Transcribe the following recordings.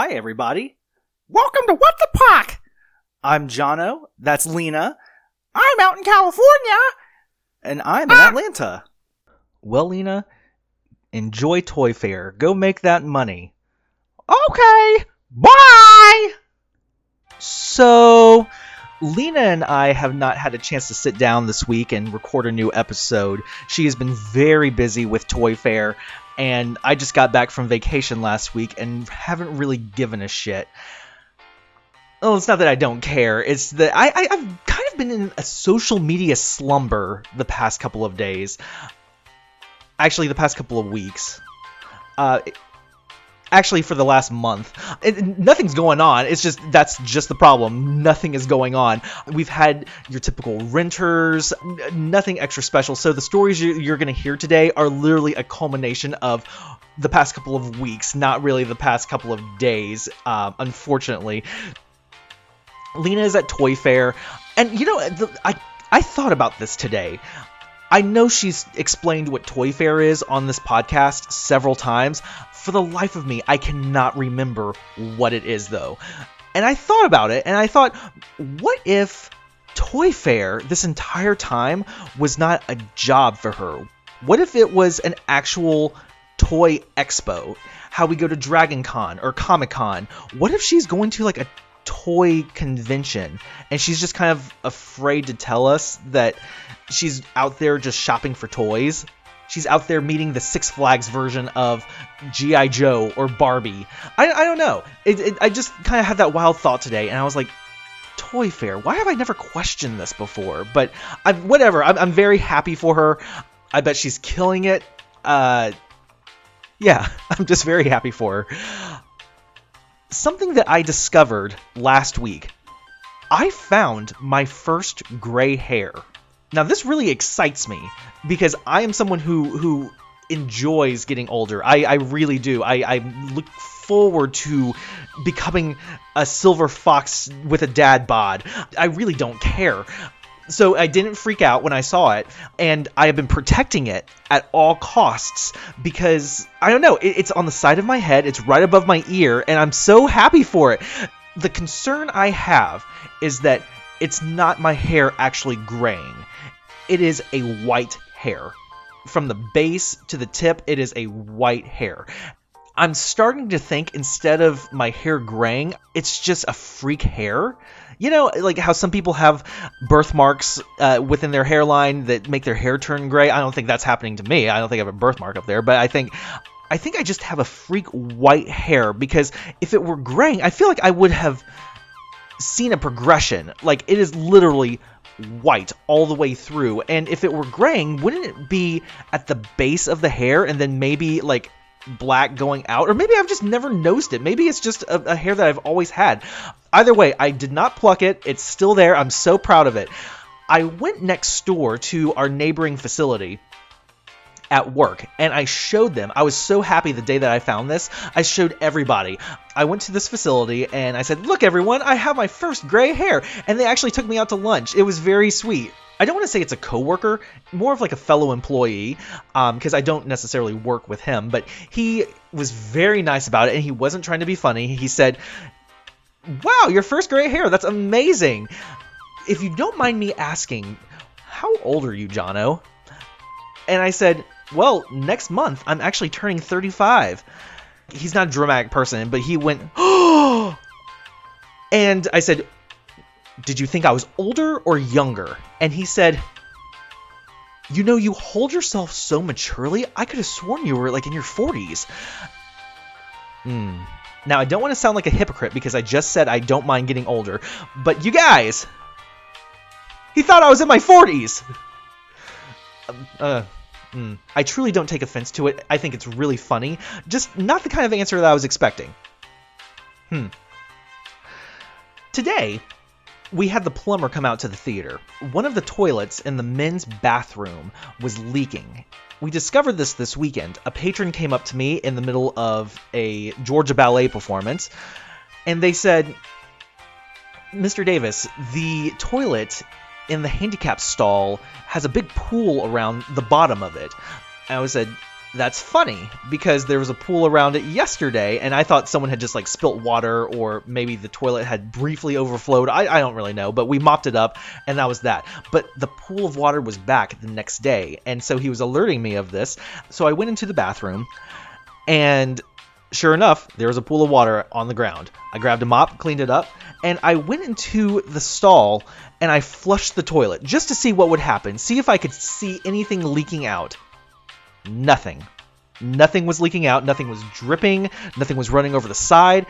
Hi, everybody. Welcome to What the Puck! I'm Jono. That's Lena. I'm out in California! And I'm in ah! Atlanta. Well, Lena, enjoy Toy Fair. Go make that money. Okay, Lena and I have not had a chance to sit down this week and record a new episode. She has been very busy with Toy Fair, and I just got back from vacation last week and haven't really given a shit. Well, it's not that I don't care. It's that I, I, have kind of been in a social media slumber the past couple of days. Actually, the past couple of weeks. Uh, actually, for the last month. It, nothing's going on. It's just that's just the problem. Nothing is going on. We've had your typical renters, nothing extra special. So the stories you, you're going to hear today are literally a culmination of the past couple of weeks, not really the past couple of days, um, unfortunately. Lena is at Toy Fair, and you know, I I thought about this today. I know she's explained what Toy Fair is on this podcast several times. For the life of me, I cannot remember what it is though. And I thought about it, and I thought, what if Toy Fair this entire time was not a job for her? What if it was an actual toy expo? How we go to Dragon Con or Comic Con? What if she's going to like a toy convention and she's just kind of afraid to tell us that she's out there just shopping for toys. She's out there meeting the Six Flags version of G.I. Joe or Barbie. I, I don't know. It, it, I just kind of had that wild thought today, and I was like, Toy Fair, why have I never questioned this before? But I, whatever, I'm, I'm very happy for her. I bet she's killing it. Uh, yeah, I'm just very happy for her something that I discovered last week. I found my first gray hair. Now this really excites me because I am someone who who enjoys getting older. I, I really do. I, I look forward to becoming a silver fox with a dad bod. I really don't care so I didn't freak out when I saw it, and I have been protecting it at all costs because I don't know, it, it's on the side of my head, it's right above my ear, and I'm so happy for it. The concern I have is that it's not my hair actually graying, it is a white hair. From the base to the tip, it is a white hair. I'm starting to think instead of my hair graying, it's just a freak hair you know, like how some people have birthmarks uh, within their hairline that make their hair turn gray. I don't think that's happening to me. I don't think I have a birthmark up there, but I think I think I just have a freak white hair because if it were graying, I feel like I would have seen a progression. Like it is literally white all the way through. And if it were graying, wouldn't it be at the base of the hair and then maybe like black going out, or maybe I've just never noticed it. Maybe it's just a, a, hair that I've always had. Either way, I did not pluck it. It's still there. I'm so proud of it. I went next door to our neighboring facility at work and I showed them. I was so happy the day that I found this. I showed everybody. I went to this facility and I said, Look, everyone, I have my first gray hair. And they actually took me out to lunch. It was very sweet. I don't want to say it's a coworker, more of like a fellow employee, because um, I don't necessarily work with him. But he was very nice about it, and he wasn't trying to be funny. He said, "Wow, your first gray hair. That's amazing." If you don't mind me asking, how old are you, Jono? And I said, "Well, next month I'm actually turning 35." He's not a dramatic person, but he went! And I said, did you think I was older or younger? And he said, You know, you hold yourself so maturely, I could have sworn you were like in your 40s. Hmm. Now, I don't want to sound like a hypocrite because I just said I don't mind getting older, but you guys, he thought I was in my 40s. Um, uh, mm, I truly don't take offense to it. I think it's really funny. Just not the kind of answer that I was expecting. Hmm. Today, we had the plumber come out to the theater. One of the toilets in the men's bathroom was leaking. We discovered this this weekend. A patron came up to me in the middle of a Georgia ballet performance, and they said, Mr. Davis, the toilet in the handicap stall has a big pool around the bottom of it. I said, that's funny because there was a pool around it yesterday and I thought someone had just like spilt water or maybe the toilet had briefly overflowed. I, I don't really know, but we mopped it up and that was that. But the pool of water was back the next day and so he was alerting me of this. So I went into the bathroom and sure enough, there was a pool of water on the ground. I grabbed a mop, cleaned it up, and I went into the stall and I flushed the toilet just to see what would happen, see if I could see anything leaking out. Nothing. Nothing was leaking out, nothing was dripping, nothing was running over the side.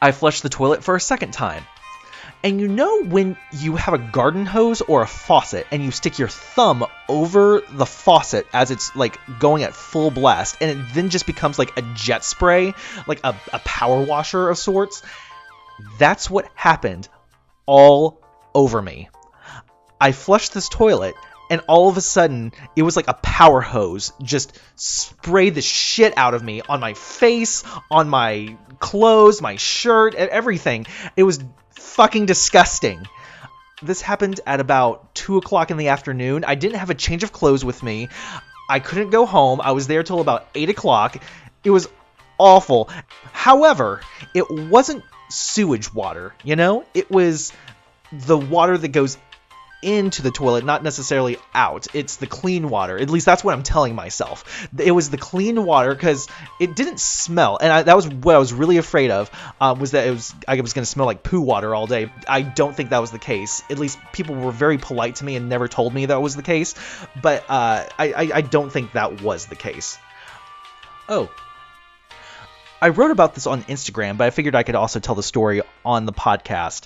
I flushed the toilet for a second time. And you know when you have a garden hose or a faucet and you stick your thumb over the faucet as it's like going at full blast and it then just becomes like a jet spray, like a, a power washer of sorts? That's what happened all over me. I flushed this toilet and all of a sudden it was like a power hose just sprayed the shit out of me on my face, on my clothes, my shirt, and everything. It was fucking disgusting. This happened at about 2 o'clock in the afternoon. I didn't have a change of clothes with me. I couldn't go home. I was there till about 8 o'clock. It was awful. However, it wasn't sewage water, you know? It was the water that goes into the toilet, not necessarily out. It's the clean water. At least that's what I'm telling myself. It was the clean water because it didn't smell, and I, that was what I was really afraid of. Uh, was that it was I was going to smell like poo water all day. I don't think that was the case. At least people were very polite to me and never told me that was the case. But uh, I, I I don't think that was the case. Oh, I wrote about this on Instagram, but I figured I could also tell the story on the podcast.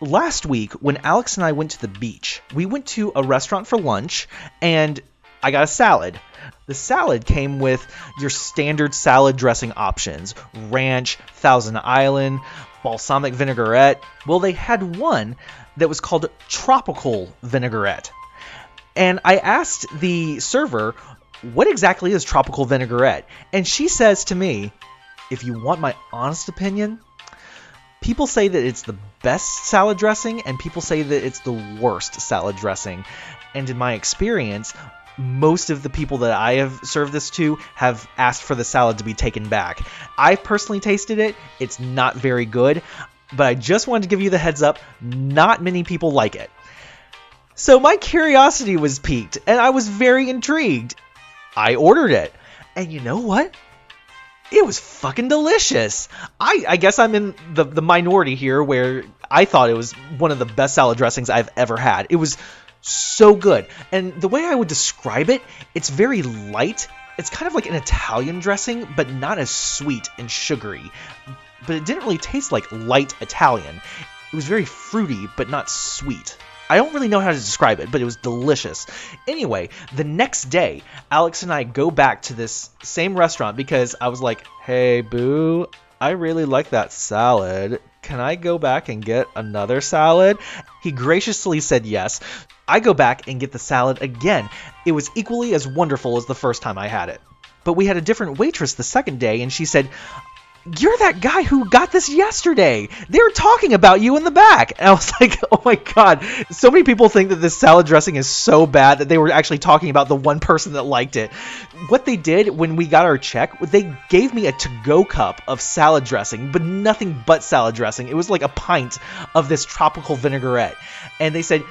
Last week, when Alex and I went to the beach, we went to a restaurant for lunch and I got a salad. The salad came with your standard salad dressing options ranch, Thousand Island, balsamic vinaigrette. Well, they had one that was called tropical vinaigrette. And I asked the server, what exactly is tropical vinaigrette? And she says to me, if you want my honest opinion, people say that it's the best salad dressing and people say that it's the worst salad dressing. And in my experience, most of the people that I have served this to have asked for the salad to be taken back. I've personally tasted it, it's not very good, but I just wanted to give you the heads up not many people like it. So my curiosity was piqued, and I was very intrigued. I ordered it. And you know what? It was fucking delicious. I, I guess I'm in the, the minority here where I thought it was one of the best salad dressings I've ever had. It was so good. And the way I would describe it, it's very light. It's kind of like an Italian dressing, but not as sweet and sugary. But it didn't really taste like light Italian. It was very fruity, but not sweet. I don't really know how to describe it, but it was delicious. Anyway, the next day, Alex and I go back to this same restaurant because I was like, hey, boo, I really like that salad. Can I go back and get another salad? He graciously said yes. I go back and get the salad again. It was equally as wonderful as the first time I had it. But we had a different waitress the second day, and she said, you're that guy who got this yesterday. They were talking about you in the back. And I was like, oh my God. So many people think that this salad dressing is so bad that they were actually talking about the one person that liked it. What they did when we got our check, they gave me a to go cup of salad dressing, but nothing but salad dressing. It was like a pint of this tropical vinaigrette. And they said,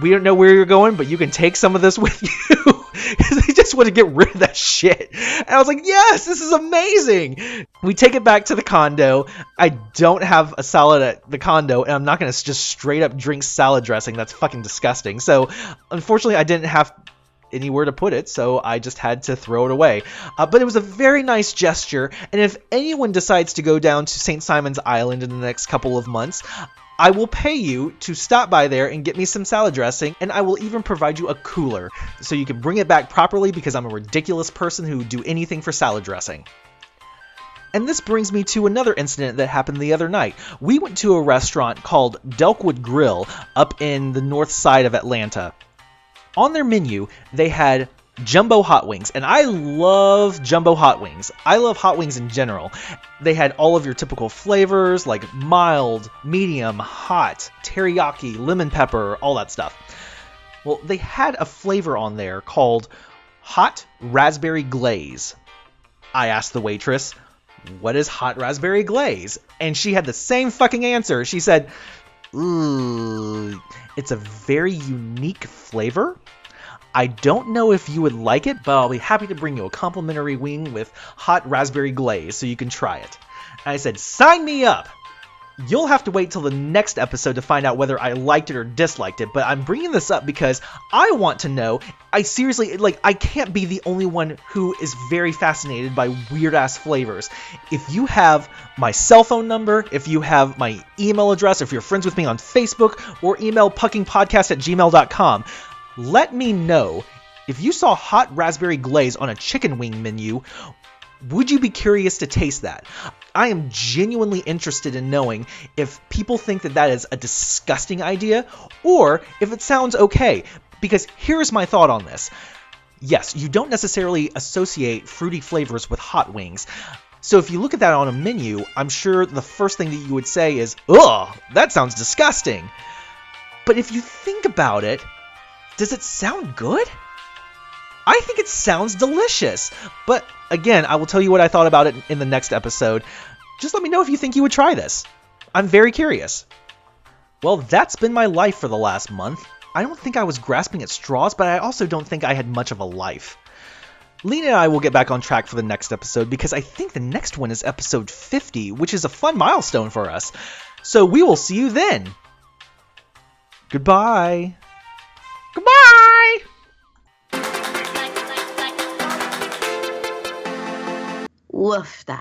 we don't know where you're going, but you can take some of this with you. just want to get rid of that shit. And I was like, yes, this is amazing. We take it back to the condo. I don't have a salad at the condo, and I'm not going to just straight up drink salad dressing. That's fucking disgusting. So, unfortunately, I didn't have anywhere to put it, so I just had to throw it away. Uh, but it was a very nice gesture, and if anyone decides to go down to St. Simon's Island in the next couple of months, I will pay you to stop by there and get me some salad dressing, and I will even provide you a cooler so you can bring it back properly because I'm a ridiculous person who would do anything for salad dressing. And this brings me to another incident that happened the other night. We went to a restaurant called Delkwood Grill up in the north side of Atlanta. On their menu, they had jumbo hot wings and i love jumbo hot wings i love hot wings in general they had all of your typical flavors like mild medium hot teriyaki lemon pepper all that stuff well they had a flavor on there called hot raspberry glaze. I asked the waitress, What is hot raspberry glaze? And she had the same fucking answer. She said, Ooh, it's a very unique flavor. I don't know if you would like it, but I'll be happy to bring you a complimentary wing with hot raspberry glaze so you can try it. And I said, Sign me up! You'll have to wait till the next episode to find out whether I liked it or disliked it, but I'm bringing this up because I want to know. I seriously, like, I can't be the only one who is very fascinated by weird ass flavors. If you have my cell phone number, if you have my email address, if you're friends with me on Facebook, or email puckingpodcast at gmail.com, let me know if you saw hot raspberry glaze on a chicken wing menu would you be curious to taste that? I am genuinely interested in knowing if people think that that is a disgusting idea or if it sounds okay. Because here's my thought on this. Yes, you don't necessarily associate fruity flavors with hot wings. So if you look at that on a menu, I'm sure the first thing that you would say is, ugh, that sounds disgusting. But if you think about it, does it sound good? I think it sounds delicious. But again, I will tell you what I thought about it in the next episode. Just let me know if you think you would try this. I'm very curious. Well, that's been my life for the last month. I don't think I was grasping at straws, but I also don't think I had much of a life. Lena and I will get back on track for the next episode because I think the next one is episode 50, which is a fun milestone for us. So we will see you then. Goodbye. Woofda.